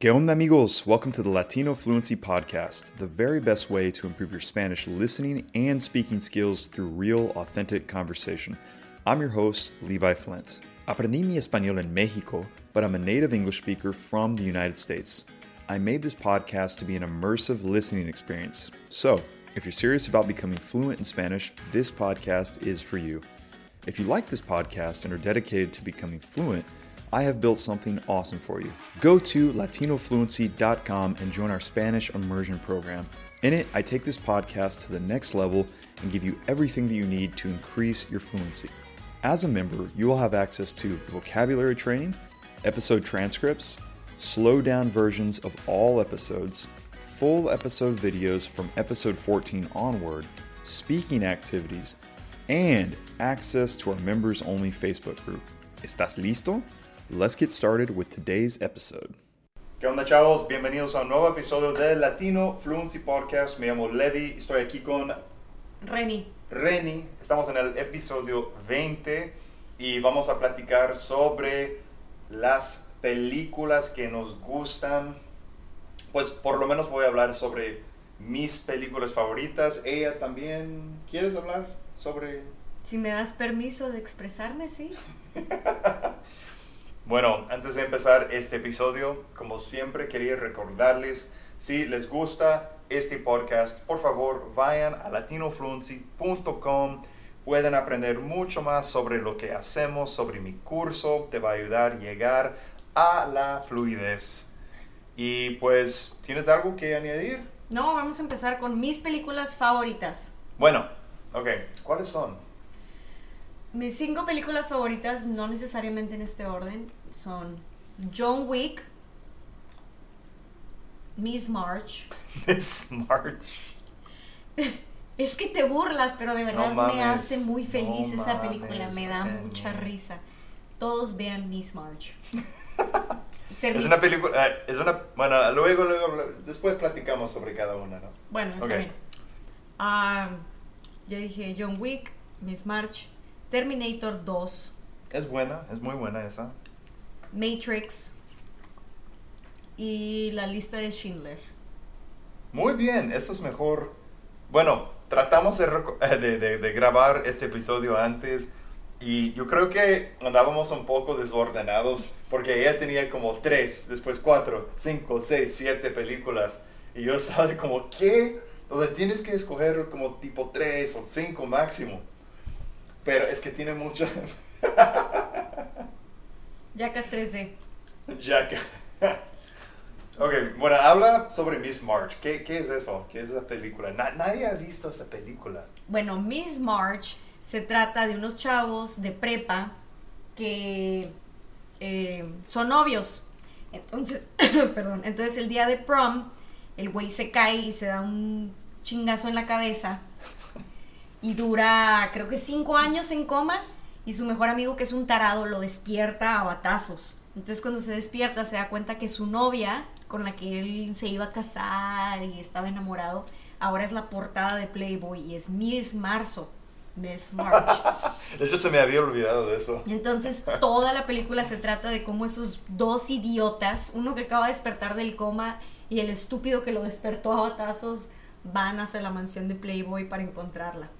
¿Qué onda, amigos? Welcome to the Latino Fluency Podcast, the very best way to improve your Spanish listening and speaking skills through real, authentic conversation. I'm your host, Levi Flint. Aprendí mi español en Mexico, but I'm a native English speaker from the United States. I made this podcast to be an immersive listening experience. So, if you're serious about becoming fluent in Spanish, this podcast is for you. If you like this podcast and are dedicated to becoming fluent, I have built something awesome for you. Go to latinofluency.com and join our Spanish immersion program. In it, I take this podcast to the next level and give you everything that you need to increase your fluency. As a member, you will have access to vocabulary training, episode transcripts, slow down versions of all episodes, full episode videos from episode 14 onward, speaking activities, and access to our members only Facebook group. ¿Estás listo? Let's get started with today's episode. ¿Qué onda, chavos? Bienvenidos a un nuevo episodio de Latino Fluency Podcast. Me llamo Levi, estoy aquí con Reni. Reni. Estamos en el episodio 20 y vamos a platicar sobre las películas que nos gustan. Pues por lo menos voy a hablar sobre mis películas favoritas. Ella también. ¿Quieres hablar sobre Si me das permiso de expresarme, sí. Bueno, antes de empezar este episodio, como siempre quería recordarles, si les gusta este podcast, por favor vayan a latinofluency.com. Pueden aprender mucho más sobre lo que hacemos, sobre mi curso, te va a ayudar a llegar a la fluidez. Y pues, ¿tienes algo que añadir? No, vamos a empezar con mis películas favoritas. Bueno, ok, ¿cuáles son? Mis cinco películas favoritas, no necesariamente en este orden, son John Wick, Miss March. Miss March. Es que te burlas, pero de verdad mames, me hace muy feliz no esa película, me da mucha risa. Todos vean Miss March. Es una película, eh, es una, bueno, luego, luego, después platicamos sobre cada una, ¿no? Bueno, está bien. Ah, ya dije John Wick, Miss March, Terminator 2, Es buena, es muy buena esa. Matrix y la lista de Schindler. Muy bien, eso es mejor. Bueno, tratamos de, reco- de, de- de grabar este episodio antes y yo creo que andábamos un poco desordenados porque ella tenía como tres, después cuatro, cinco, seis, siete películas y yo estaba como, ¿qué? O sea, tienes que escoger como tipo tres o cinco máximo. Pero es que tiene mucho... Jackass 3D. Jack. ok, bueno, habla sobre Miss March. ¿Qué, qué es eso? ¿Qué es esa película? Na- nadie ha visto esa película. Bueno, Miss March se trata de unos chavos de prepa que eh, son novios. Entonces, perdón, entonces el día de prom, el güey se cae y se da un chingazo en la cabeza y dura, creo que cinco años en coma y su mejor amigo, que es un tarado, lo despierta a batazos. Entonces cuando se despierta se da cuenta que su novia, con la que él se iba a casar y estaba enamorado, ahora es la portada de Playboy y es Miss Marzo, Miss March. De hecho, se me había olvidado de eso. Entonces toda la película se trata de cómo esos dos idiotas, uno que acaba de despertar del coma y el estúpido que lo despertó a batazos, van hacia la mansión de Playboy para encontrarla.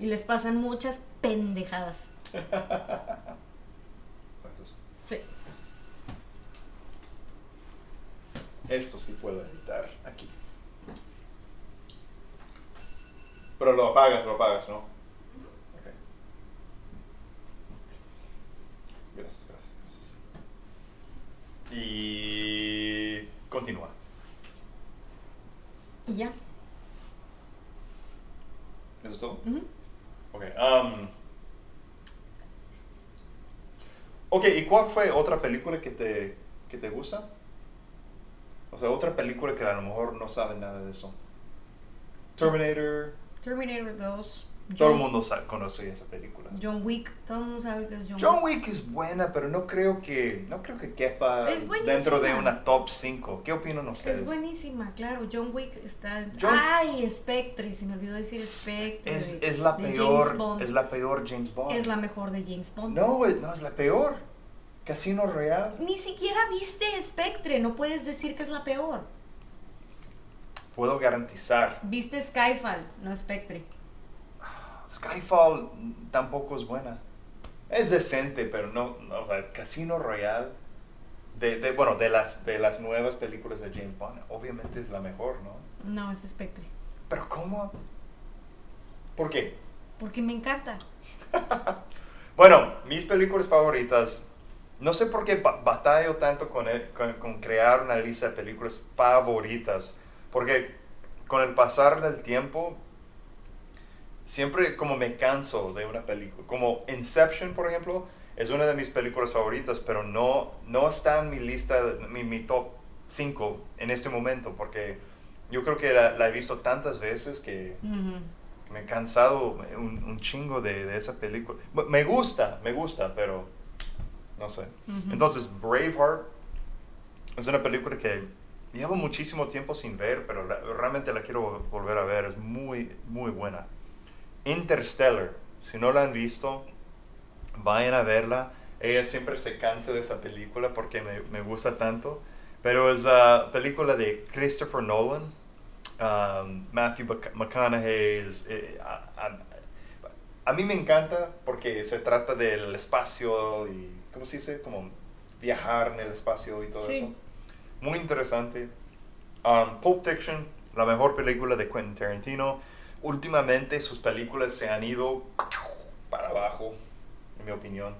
Y les pasan muchas pendejadas. Sí. Esto sí puedo editar aquí. Pero lo apagas, lo apagas, ¿no? Ok. Gracias, gracias. gracias. Y continúa. Y ya. ¿Eso es todo? Ujú. Ok. um, ok, ¿y cuál fue otra película que te, que te gusta? O sea, otra película que a lo mejor no sabe nada de eso. Terminator. Terminator 2. Todo el mundo conoce esa película. John Wick. Todo el mundo sabe que es John, John Wick. Wick es buena, pero no creo que no creo que quepa dentro de una top 5. ¿Qué opinan ustedes? Es buenísima, claro. John Wick está. John- Ay, Spectre. Se me olvidó decir Spectre. Es, de- es la peor, James Bond. es la peor James Bond. Es la mejor de James Bond. No, no es la peor. Casino Royale. Ni siquiera viste Spectre, no puedes decir que es la peor. Puedo garantizar. Viste Skyfall, no Spectre. Skyfall tampoco es buena. Es decente, pero no, no, o sea, Casino Royale, de, de- bueno, de las, de las nuevas películas de James Bond, obviamente es la mejor, ¿no? No, es Spectre. Pero ¿cómo? ¿Por qué? Porque me encanta. Bueno, mis películas favoritas, no sé por qué ba- batallo tanto con, e- con, con crear una lista de películas favoritas, porque con el pasar del tiempo, siempre como me canso de una película, como Inception, por ejemplo, es una de mis películas favoritas, pero no, no está en mi lista, mi, mi top 5 en este momento, porque yo creo que la, la he visto tantas veces que Ujú. me he cansado un, un chingo de, de esa película. Me gusta, me gusta, pero no sé. Ujú. Entonces, Braveheart es una película que llevo muchísimo tiempo sin ver, pero la- realmente la quiero volver a ver. Es muy, muy buena. Interstellar, si no la han visto, vayan a verla. Ella siempre se cansa de esa película porque me, me gusta tanto. Pero es la película de Christopher Nolan. Um, Matthew Mc- McConaughey es, eh, a, a- a mí me encanta porque se trata del espacio y, ¿cómo se dice? Como viajar en el espacio y todo Sí. eso. Muy interesante. Um, Pulp Fiction, la mejor película de Quentin Tarantino. Últimamente sus películas se han ido para abajo, en mi opinión.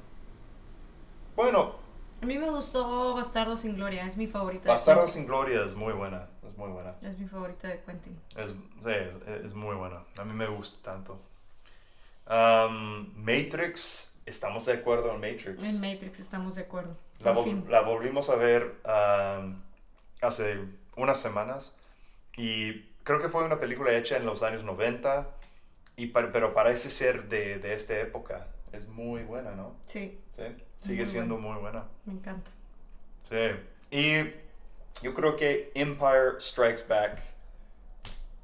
Bueno, A mí me gustó Bastardo sin Gloria, es mi favorita. Bastardo sin Gloria es muy buena, es muy buena. Es mi favorita de Quentin. Es, sí, es, es muy buena. A mí me gusta tanto. Um, Matrix, estamos de acuerdo en Matrix. En Matrix estamos de acuerdo. la, vol- la volvimos a ver um, hace unas semanas y creo que fue una película hecha en los años 90, y pa- pero parece ser de, de esta época. Es muy buena, ¿no? Sí, Sí, sigue Muy siendo muy buena. me encanta. Sí. Y yo creo que Empire Strikes Back,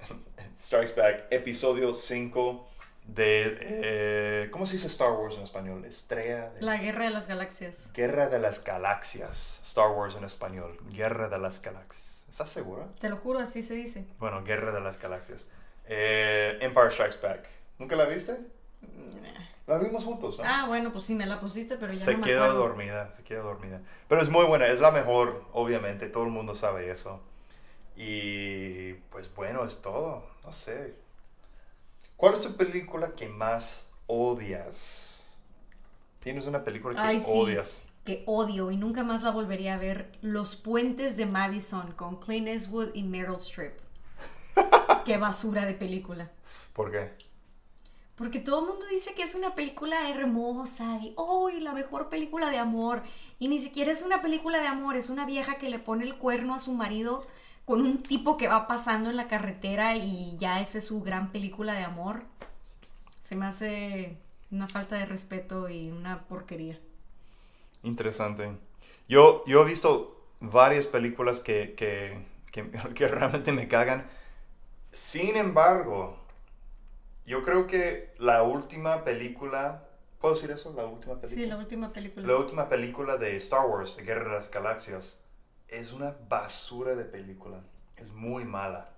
Strikes Back, episodio 5 de, eh, ¿cómo se dice Star Wars en español? Estrella de... La Guerra de las Galaxias. Guerra de las Galaxias, Star Wars en español, Guerra de las Galaxias. ¿Estás segura? Te lo juro, así se dice. Bueno, Guerra de las Galaxias. Eh, Empire Strikes Back. ¿Nunca la viste? La vimos juntos, ¿no? Ah, bueno, pues sí, me la pusiste, pero ya se no me queda acuerdo. dormida, se queda dormida. Pero es muy buena, es la mejor, obviamente, todo el mundo sabe eso. Y pues bueno, es todo, no sé. ¿Cuál es tu película que más odias? ¿Tienes una película que Ay, sí. odias? Que odio y nunca más la volvería a ver. Los Puentes de Madison con Clint Eastwood y Meryl Streep. Qué basura de película. ¿Por qué? Porque todo el mundo dice que es una película hermosa y ¡ay, la mejor película de amor! Y ni siquiera es una película de amor, es una vieja que le pone el cuerno a su marido con un tipo que va pasando en la carretera y ya esa es su gran película de amor. Se me hace una falta de respeto y una porquería. Interesante. Yo, yo he visto varias películas que, que, que, que realmente me cagan. Sin embargo, yo creo que la última película... ¿Puedo decir eso? La última película. Sí, la última película. La última película de Star Wars, de Guerra de las Galaxias, es una basura de película. Es muy mala.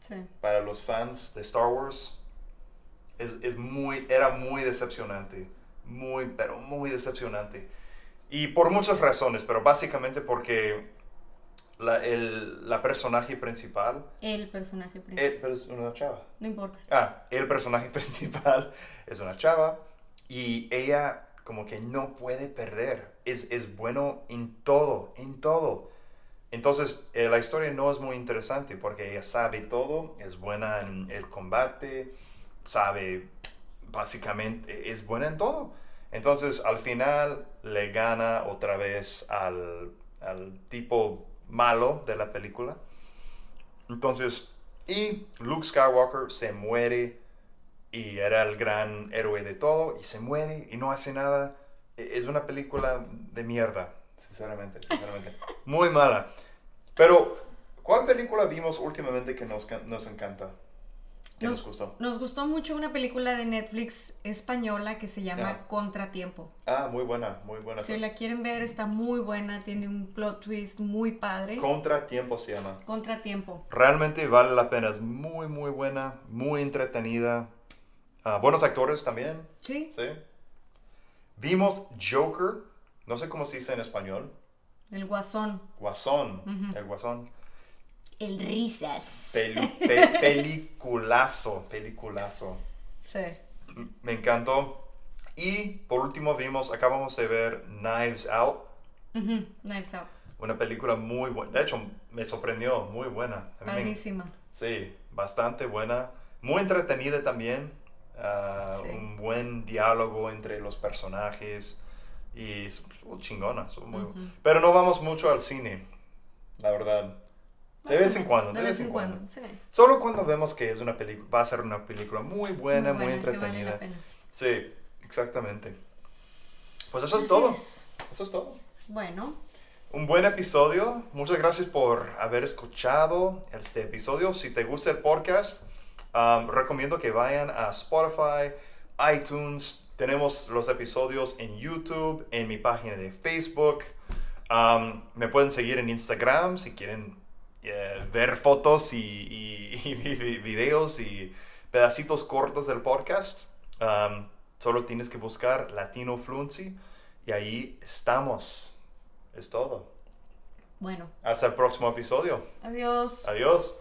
Sí. Para los fans de Star Wars, es, es muy, era muy decepcionante. Muy, pero muy decepcionante. Y por muchas razones, pero básicamente porque la, el, la personaje principal, El personaje principal. eh, pero es una chava. No importa. Ah, el personaje principal es una chava y ella como que no puede perder. Es, es bueno en todo, en todo. Entonces, eh, la historia no es muy interesante porque ella sabe todo, es buena en el combate, sabe básicamente, es buena en todo. Entonces, al final le gana otra vez al, al tipo malo de la película. Entonces, y Luke Skywalker se muere y era el gran héroe de todo y se muere y no hace nada. E- Es una película de mierda, sinceramente, sinceramente. Muy mala. Pero, ¿cuál película vimos últimamente que nos, nos encanta? ¿Qué nos, gustó? Nos gustó mucho una película de Netflix española que se llama Ah. Contratiempo. Ah, muy buena, muy buena. Si la quieren ver, está muy buena, tiene un plot twist muy padre. Contratiempo se llama. Contratiempo. Realmente vale la pena, es muy, muy buena, muy entretenida. Ah, buenos actores también, Sí, ¿sí? Vimos Joker, no sé cómo se dice en español. el guasón. Guasón, el guasón. El risas. Pe- peliculazo, peliculazo. Sí. Me encantó. Y por último vimos, acabamos de ver Knives Out, Ujú, Knives Out. una película muy buena. De hecho, me sorprendió, muy buena. A mí me- Padrísima. Sí, bastante buena. Muy entretenida también. ah, Sí. Un buen diálogo entre los personajes. Y es chingona. son muy- Pero no vamos mucho al cine, la verdad. De vez en cuando, De vez en cuando, sí. Solo cuando vemos que es una película, va a ser una película muy buena, muy, buena, vale entretenida. la pena. Sí, exactamente. Pues eso es Así todo. es. Eso es todo. Bueno, Un buen episodio. Muchas gracias por haber escuchado este episodio. Si te gusta el podcast, um, recomiendo que vayan a Spotify, iTunes. Tenemos los episodios en YouTube, en mi página de Facebook. Um, me pueden seguir en Instagram si quieren eh, ver fotos y, y- y vi- videos y pedacitos cortos del podcast. Um, solo tienes que buscar Latino Fluency y ahí estamos. Es todo. bueno. Hasta el próximo episodio. Adiós. Adiós.